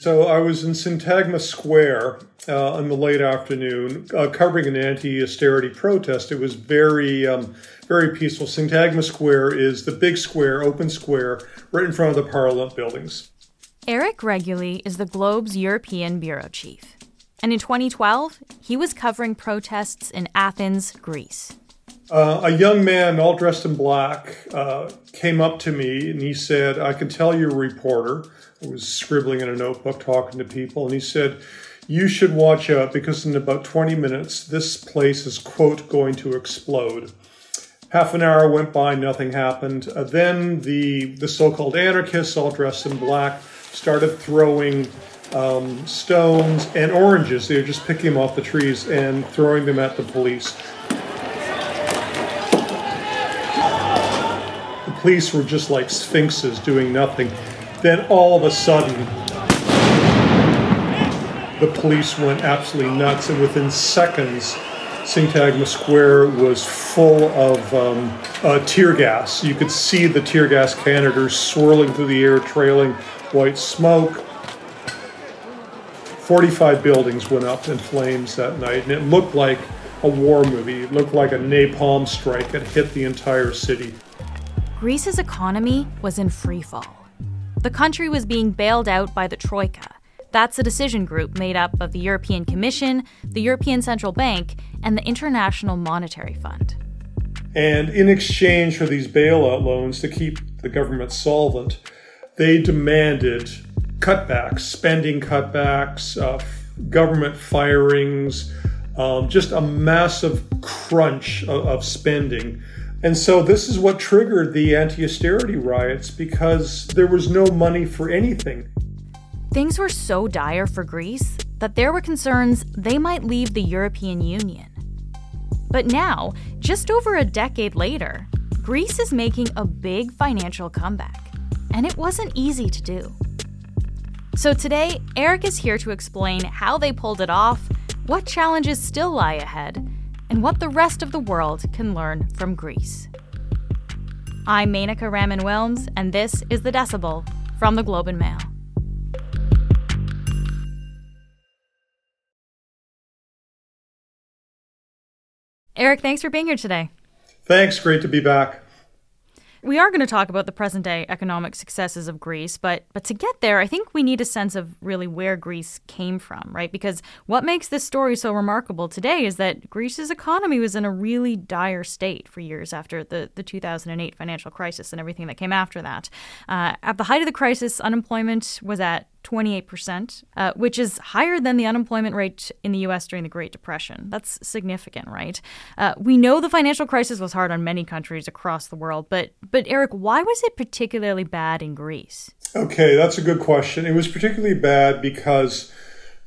So I was in Syntagma Square uh, in the late afternoon, uh, covering an anti-austerity protest. It was very, um, very peaceful. Syntagma Square is the big square, open square, right in front of the Parliament buildings. Eric Reguly is the Globe's European bureau chief, and in 2012, he was covering protests in Athens, Greece. Uh, a young man, all dressed in black, uh, came up to me and he said, I can tell you're a reporter. I was scribbling in a notebook, talking to people, and he said, You should watch out because in about 20 minutes, this place is, quote, going to explode. Half an hour went by, nothing happened. Uh, then the, the so called anarchists, all dressed in black, started throwing um, stones and oranges. They were just picking them off the trees and throwing them at the police. Police were just like sphinxes doing nothing. Then all of a sudden, the police went absolutely nuts, and within seconds, Syntagma Square was full of um, uh, tear gas. You could see the tear gas canisters swirling through the air, trailing white smoke. 45 buildings went up in flames that night, and it looked like a war movie. It looked like a napalm strike had hit the entire city. Greece's economy was in freefall. The country was being bailed out by the Troika. That's a decision group made up of the European Commission, the European Central Bank, and the International Monetary Fund. And in exchange for these bailout loans to keep the government solvent, they demanded cutbacks, spending cutbacks, uh, government firings, um, just a massive crunch of, of spending and so this is what triggered the anti austerity riots because there was no money for anything. Things were so dire for Greece that there were concerns they might leave the European Union. But now, just over a decade later, Greece is making a big financial comeback, and it wasn't easy to do. So today, Eric is here to explain how they pulled it off, what challenges still lie ahead, and what the rest of the world can learn from Greece. I'm Menaka Raman Wilms, and this is The Decibel from the Globe and Mail. Eric, thanks for being here today. Thanks. Great to be back. We are going to talk about the present day economic successes of Greece, but but to get there, I think we need a sense of really where Greece came from, right? Because what makes this story so remarkable today is that Greece's economy was in a really dire state for years after the, the 2008 financial crisis and everything that came after that. Uh, at the height of the crisis, unemployment was at 28%, uh, which is higher than the unemployment rate in the US during the Great Depression. That's significant, right? Uh, we know the financial crisis was hard on many countries across the world, but, but Eric, why was it particularly bad in Greece? Okay, that's a good question. It was particularly bad because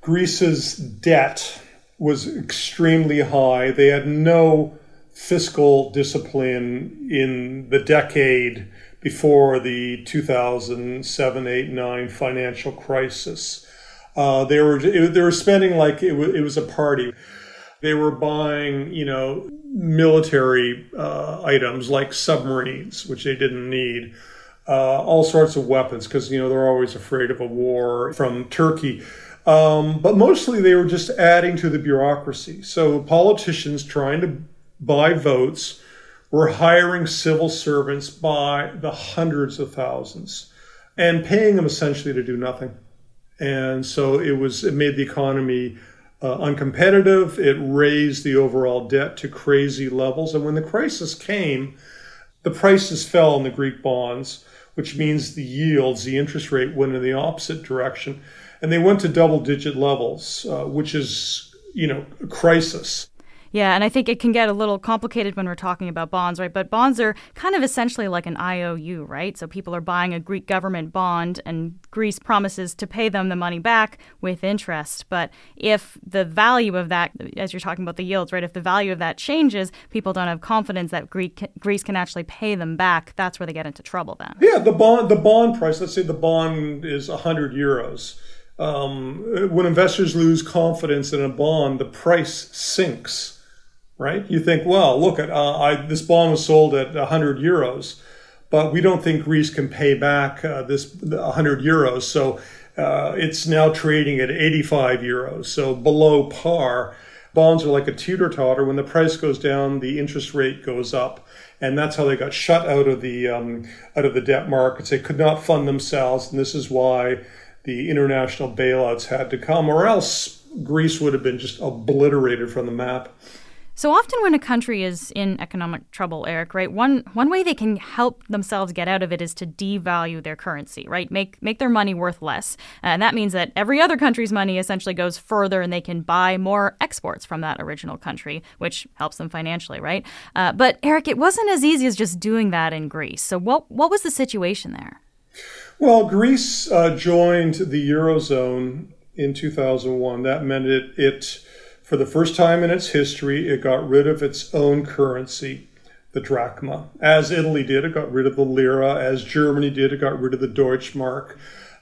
Greece's debt was extremely high. They had no fiscal discipline in the decade before the 2007, 8, 9 financial crisis. Uh, they were they were spending like it was, it was a party. They were buying, you know, military uh, items like submarines, which they didn't need, uh, all sorts of weapons because you know they're always afraid of a war from Turkey. Um, but mostly they were just adding to the bureaucracy. So politicians trying to buy votes were hiring civil servants by the hundreds of thousands and paying them essentially to do nothing. And so it was it made the economy uh, uncompetitive. It raised the overall debt to crazy levels. And when the crisis came, the prices fell in the Greek bonds, which means the yields, the interest rate went in the opposite direction. And they went to double digit levels, uh, which is, you know, a crisis. Yeah, and I think it can get a little complicated when we're talking about bonds, right? But bonds are kind of essentially like an IOU, right? So people are buying a Greek government bond, and Greece promises to pay them the money back with interest. But if the value of that, as you're talking about the yields, right? If the value of that changes, people don't have confidence that Greek, Greece can actually pay them back. That's where they get into trouble then. Yeah, the bond, the bond price. Let's say the bond is 100 euros. Um, when investors lose confidence in a bond, the price sinks right? You think, well, look at uh, I, this bond was sold at 100 euros, but we don't think Greece can pay back uh, this 100 euros. So Uh, it's now trading at 85 euros, so below par. Bonds are like a teeter totter. When the price goes down, the interest rate goes up, and that's how they got shut out of the um, out of the debt markets. They could not fund themselves, and this is why the international bailouts had to come, or else Greece would have been just obliterated from the map. So often when a country is in economic trouble, Eric, right, one one way they can help themselves get out of it is to devalue their currency, right? Make make their money worth less. And that means that every other country's money essentially goes further and they can buy more exports from that original country, which helps them financially, right? Uh, but Eric, it wasn't as easy as just doing that in Greece. So what what was the situation there? Well, Greece uh, joined the Eurozone in 2001. That meant it it for the first time in its history, it got rid of its own currency, the drachma. As Italy did, it got rid of the lira. As Germany did, it got rid of the Deutschmark,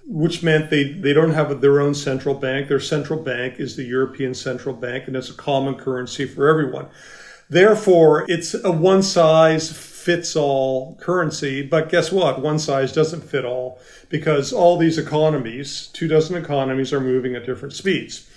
which meant they, they don't have their own central bank. Their central bank is the European Central Bank, and it's a common currency for everyone. Therefore, it's a one size fits all currency. But guess what? One size doesn't fit all because all these economies, two dozen economies, are moving at different speeds.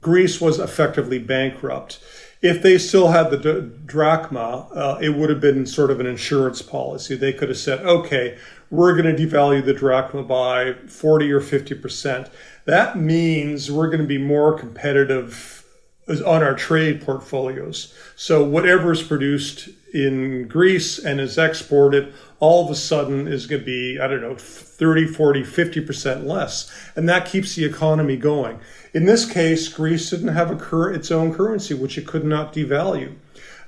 Greece was effectively bankrupt. If they still had the drachma, uh, it would have been sort of an insurance policy. They could have said, okay, we're going to devalue the drachma by 40 or 50%. That means we're going to be more competitive on our trade portfolios. So whatever is produced in Greece and is exported all of a sudden is going to be, I don't know, 30, 40, 50% less. And that keeps the economy going. In this case, Greece didn't have a cur- its own currency, which it could not devalue.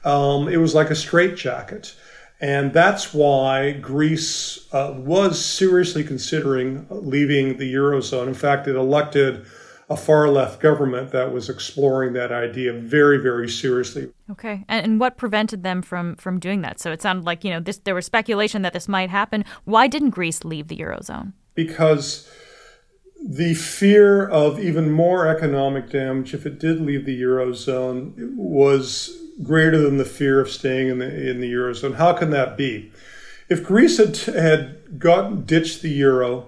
Um, it was like a straitjacket. And that's why Greece uh, was seriously considering leaving the Eurozone. In fact, it elected a far left government that was exploring that idea very, very seriously. Okay, and, and, what prevented them from from doing that? So it sounded like you know this. There was speculation that this might happen. Why didn't Greece leave the eurozone? Because the fear of even more economic damage if it did leave the eurozone was greater than the fear of staying in the in the eurozone. How can that be? If Greece had had gotten ditched the euro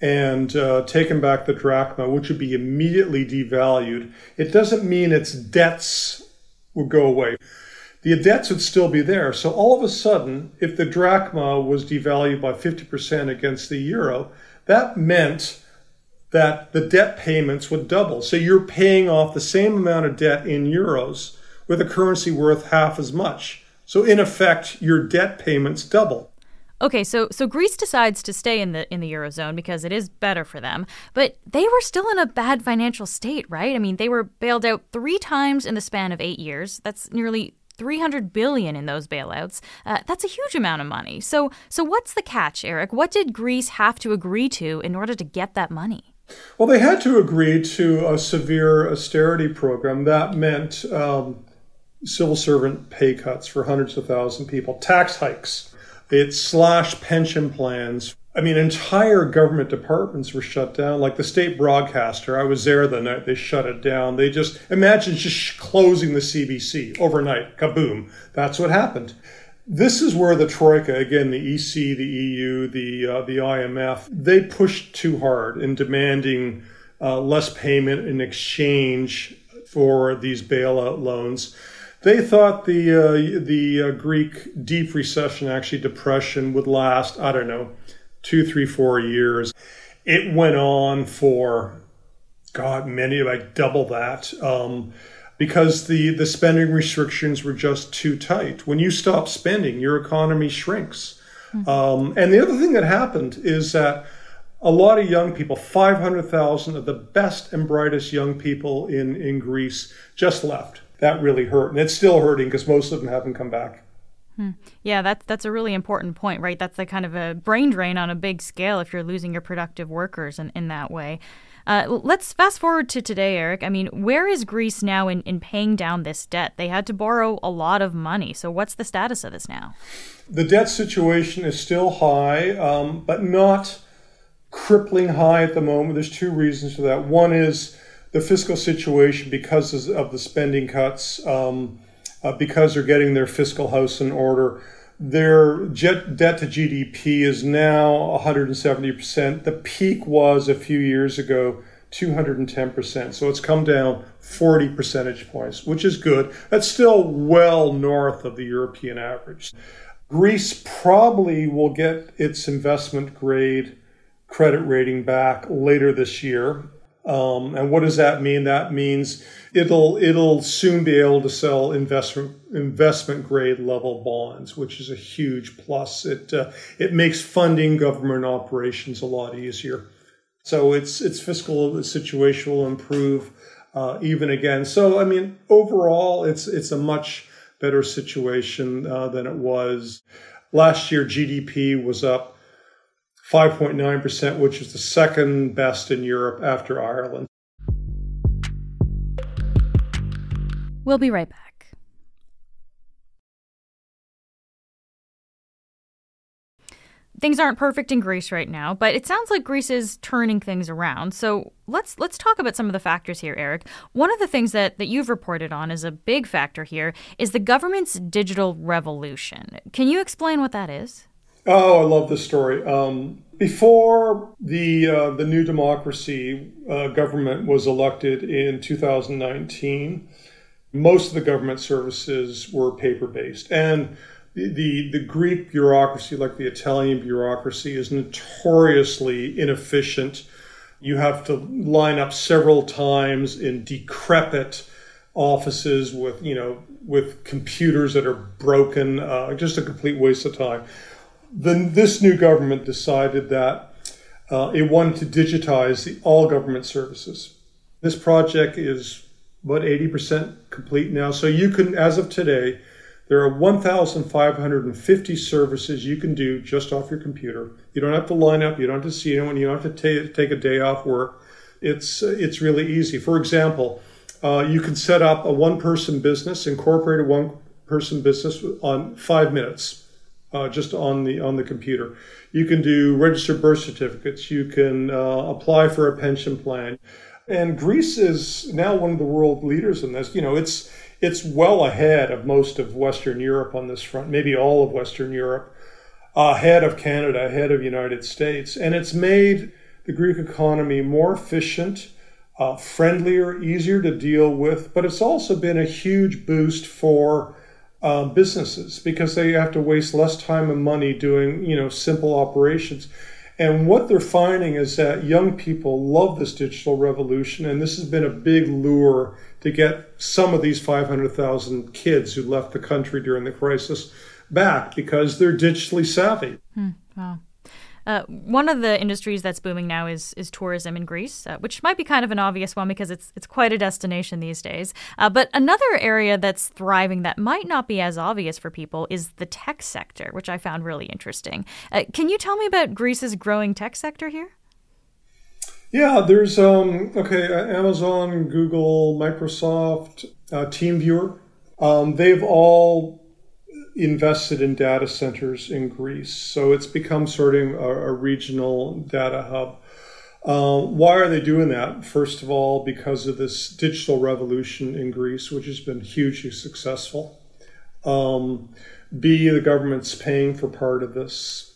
and uh, taken back the drachma, which would be immediately devalued, it doesn't mean its debts would go away. The debts would still be there. So all of a sudden, if the drachma was devalued by 50% against the euro, that meant that the debt payments would double. So you're paying off the same amount of debt in euros with a currency worth half as much. So in effect, your debt payments double. Okay, so so Greece decides to stay in the in the eurozone because it is better for them, but they were still in a bad financial state, right? I mean, they were bailed out 3 times in the span of 8 years. That's nearly 300 billion in those bailouts. Uh, that's a huge amount of money. So so what's the catch, Eric? What did Greece have to agree to in order to get that money? Well, they had to agree to a severe austerity program. That meant um, civil servant pay cuts for hundreds of thousands of people, tax hikes it slashed pension plans. I mean, entire government departments were shut down. Like the state broadcaster, I was there the night they shut it down. They just imagine just closing the CBC overnight. Kaboom! That's what happened. This is where the troika, again, the EC, the EU, the uh, the IMF, they pushed too hard in demanding uh, less payment in exchange for these bailout loans. They thought the uh, the uh, Greek deep recession, actually depression, would last. I don't know, two, three, four years. It went on for God, many like double that. Um, because the, the spending restrictions were just too tight. When you stop spending, your economy shrinks. Mm-hmm. Um, and the other thing that happened is that a lot of young people, 500,000 of the best and brightest young people in, in Greece, just left that really hurt. And it's still hurting because most of them haven't come back. Hmm. Yeah, that's that's a really important point, right? That's like kind of a brain drain on a big scale if you're losing your productive workers in, in that way. Uh, let's fast forward to today, Eric. I mean, where is Greece now in, in paying down this debt? They had to borrow a lot of money. So, what's the status of this now? The debt situation is still high, um, but not crippling high at the moment. There's two reasons for that. One is the fiscal situation because of the spending cuts, um, uh, because they're getting their fiscal house in order. their jet debt to GDP is now 170%. The peak was a few years ago 210%. So it's come down 40 percentage points, which is good. That's still well north of the European average. Greece probably will get its investment grade credit rating back later this year. Um, and what does that mean? That means it'll it'll soon be able to sell investment investment grade level bonds, which is a huge plus. It uh, it makes funding government operations a lot easier. So its its fiscal situation will improve uh, even again. So I mean, overall, it's it's a much better situation uh, than it was last year. GDP was up 5.9 percent, which is the second best in Europe after Ireland. We'll be right back. things aren't perfect in Greece right now, but it sounds like Greece is turning things around. So let's let's talk about some of the factors here, Eric. One of the things that, that you've reported on is a big factor here is the government's digital revolution. Can you explain what that is? Oh, I love this story. Um, before the uh, the new democracy uh, government was elected in 2019, most of the government services were paper based and the, the, Greek bureaucracy, like the Italian bureaucracy, is notoriously inefficient. You have to line up several times in decrepit offices with, you know, with computers that are broken, uh, just a complete waste of time. Then this new government decided that uh, it wanted to digitize the, all government services. This project is about 80% complete now. So you can, as of today, there are 1,550 services you can do just off your computer. You don't have to line up. You don't have to see anyone. You don't have to ta- take a day off work. It's it's really easy. For example, uh, you can set up a one-person business, incorporate a one-person business on five minutes, uh, just on the on the computer. You can do registered birth certificates. You can uh, apply for a pension plan. And Greece is now one of the world leaders in this. You know, it's it's well ahead of most of Western Europe on this front, maybe all of Western Europe, ahead of Canada, ahead of United States, and it's made the Greek economy more efficient, uh, friendlier, easier to deal with. But it's also been a huge boost for uh, businesses because they have to waste less time and money doing you know simple operations. And what they're finding is that young people love this digital revolution, and this has been a big lure to get some of these 500,000 kids who left the country during the crisis back because they're digitally savvy. Hmm, wow. Uh, one of the industries that's booming now is is tourism in Greece, uh, which might be kind of an obvious one because it's it's quite a destination these days. Uh, but another area that's thriving that might not be as obvious for people is the tech sector, which I found really interesting. Uh, can you tell me about Greece's growing tech sector here? Yeah, there's um, okay, Amazon, Google, Microsoft, uh, TeamViewer. Um, they've all invested in data centers in Greece. So it's become sort of a, a regional data hub. Uh, why are they doing that? First of all, because of this digital revolution in Greece, which has been hugely successful. Um, B, the government's paying for part of this,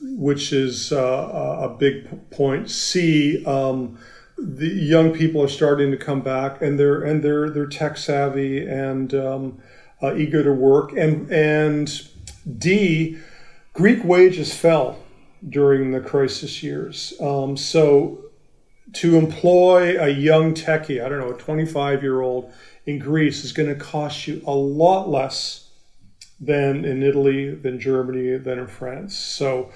which is uh, a big point. C, um, the young people are starting to come back, and they're and they're they're tech savvy and um, uh, eager to work. And, and D, Greek wages fell during the crisis years. Um, so to employ a young techie, I don't know, a 25 year old in Greece is going to cost you a lot less than in Italy, than Germany, than in France. So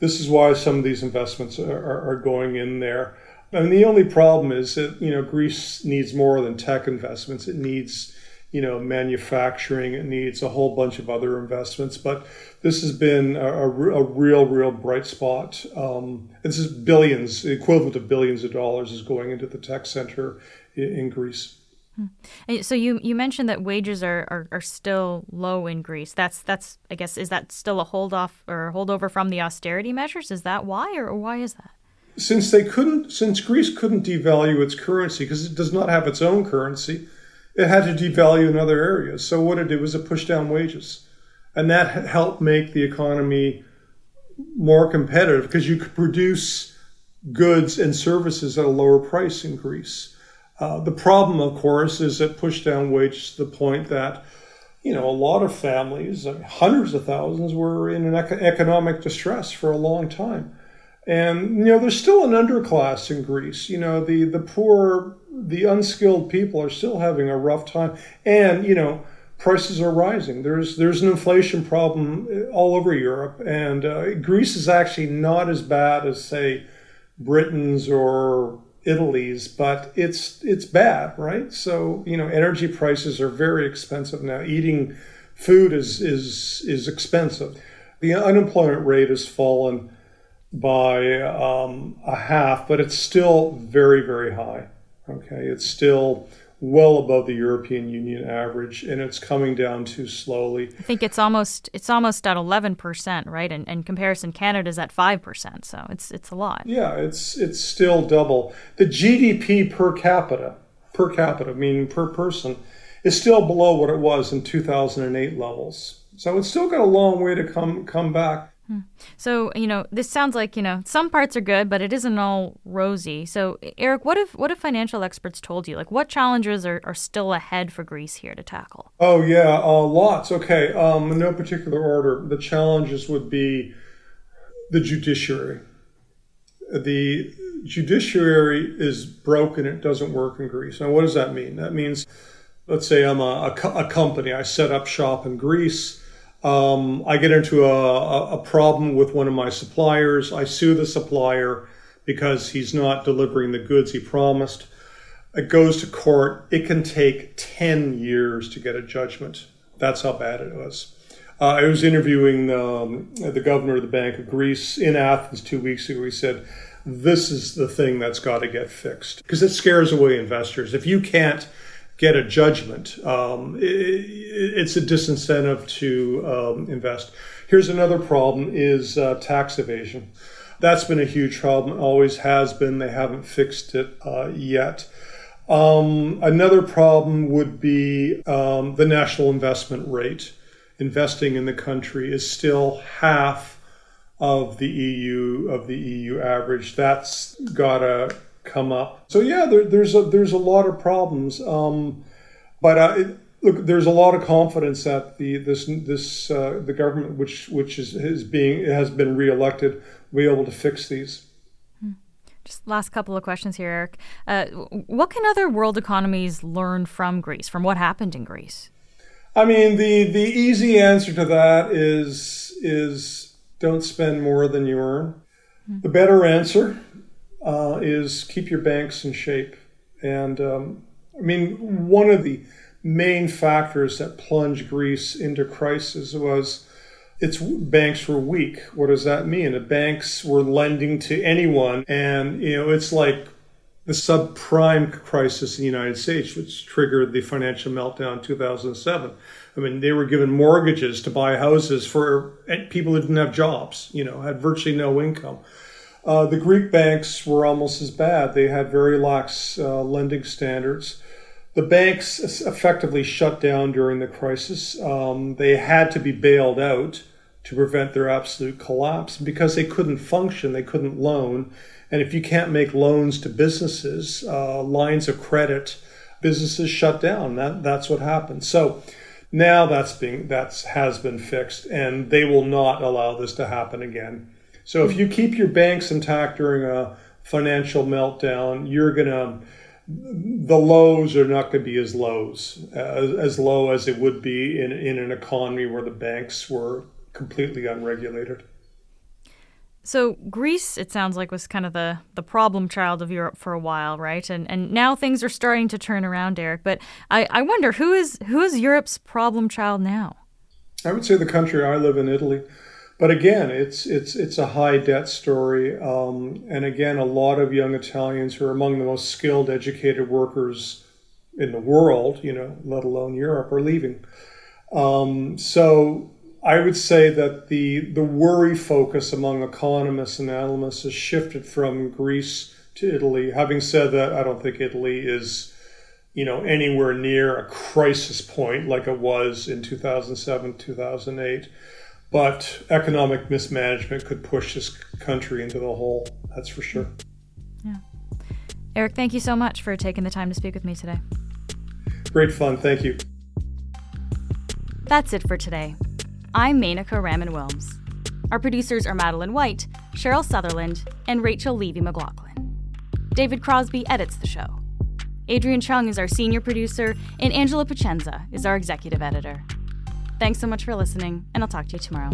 this is why some of these investments are, are going in there. And the only problem is that you know Greece needs more than tech investments. It needs you know, manufacturing. It needs a whole bunch of other investments. But this has been a, a, a real, real bright spot. Um, this is billions, the equivalent of billions of dollars, is going into the tech center in, in Greece. Hmm. So you you mentioned that wages are, are, are, still low in Greece. That's that's I guess is that still a hold off or holdover from the austerity measures? Is that why or, or why is that? Since they couldn't, since Greece couldn't devalue its currency because it does not have its own currency, it had to devalue in other areas. So what it did was it pushed down wages. And that helped make the economy more competitive because you could produce goods and services at a lower price in Greece. Uh, the problem, of course, is it pushed down wages to the point that, you know, a lot of families, I mean, hundreds of thousands, were in an economic distress for a long time. And, you know, there's still an underclass in Greece. You know, the, the poor, the unskilled people are still having a rough time. And, you know, prices are rising. There's there's an inflation problem all over Europe, and uh, Greece is actually not as bad as say Britain's or Italy's, but it's it's bad, right? So you know, energy prices are very expensive now. Eating food is is is expensive. The unemployment rate has fallen by um, a half, but it's still very very high. Okay, it's still well above the European Union average, and it's coming down too slowly. I think it's almost it's almost at eleven percent, right? And in comparison, Canada's at five percent, so it's it's a lot. Yeah, it's it's still double. The GDP per capita, per capita, meaning per person, is still below what it was in two thousand and eight levels. So it's still got a long way to come come back. Hmm. So you know, this sounds like you know some parts are good, but it isn't all rosy. So Eric, what if what if financial experts told you like what challenges are, are still ahead for Greece here to tackle? Oh yeah, uh, lots. Okay, um, in no particular order. The challenges would be the judiciary. The judiciary is broken; it doesn't work in Greece. Now, what does that mean? That means, let's say I'm a, a, a company. I set up shop in Greece um, I get into a, a, problem with one of my suppliers. I sue the supplier because he's not delivering the goods he promised. It goes to court. It can take 10 years to get a judgment. That's how bad it was. Uh, I was interviewing um, the governor of the Bank of Greece in Athens two weeks ago. He said, This is the thing that's got to get fixed because it scares away investors. If you can't get a judgment. Um, it, it's a disincentive to um, invest. Here's another problem: is uh, tax evasion. That's been a huge problem. Always has been. They haven't fixed it uh, yet. Um, another problem would be um, the national investment rate. Investing in the country is still half of the EU of the EU average. That's gotta come up. So yeah, there, there's a there's a lot of problems. Um, but uh, it, look, there's a lot of confidence that the this this uh, the government, which which is, is being has been reelected, will be able to fix these. Hmm. Just last couple of questions here, Eric. Uh, what can other world economies learn from Greece, from what happened in Greece? I mean, the the easy answer to that is is don't spend more than you earn. Mm-hmm. The better answer uh, is keep your banks in shape. And um, I mean, one of the main factors that plunged Greece into crisis was its banks were weak. What does that mean? The banks were lending to anyone, and you know, it's like the subprime crisis in the United States, which triggered the financial meltdown in 2007. I mean, they were given mortgages to buy houses for people who didn't have jobs, you know, had virtually no income. Uh, the Greek banks were almost as bad. They had very lax uh, lending standards. The banks effectively shut down during the crisis. Um, they had to be bailed out to prevent their absolute collapse because they couldn't function, they couldn't loan. And if you can't make loans to businesses, uh, lines of credit, businesses shut down. That, that's what happened. So now that's being that's has been fixed, and they will not allow this to happen again. So if you keep your banks intact during a financial meltdown, you're going to the lows are not going to be as lows as, as low as it would be in, in an economy where the banks were completely unregulated. So Greece, it sounds like, was kind of the, the problem child of Europe for a while, right? And and now things are starting to turn around, Eric. But I, I wonder who is who is Europe's problem child now? I would say the country I live in, Italy. But again, it's it's it's a high debt story, um, and again, a lot of young Italians who are among the most skilled, educated workers in the world, you know, let alone Europe, are leaving. Um, so I would say that the the worry focus among economists and analysts has shifted from Greece to Italy. Having said that, I don't think Italy is you know, anywhere near a crisis point like it was in 2007, 2008. But economic mismanagement could push this country into the hole. That's for sure. Yeah. Eric, thank you so much for taking the time to speak with me today. Great fun. Thank you. That's it for today. I'm Menaka Raman Wilms. Our producers are Madeline White, Cheryl Sutherland, and Rachel Levy McLaughlin. David Crosby edits the show. Adrian Chung is our senior producer, and Angela Pacienza is our executive editor. Thanks so much for listening, and I'll talk to you tomorrow.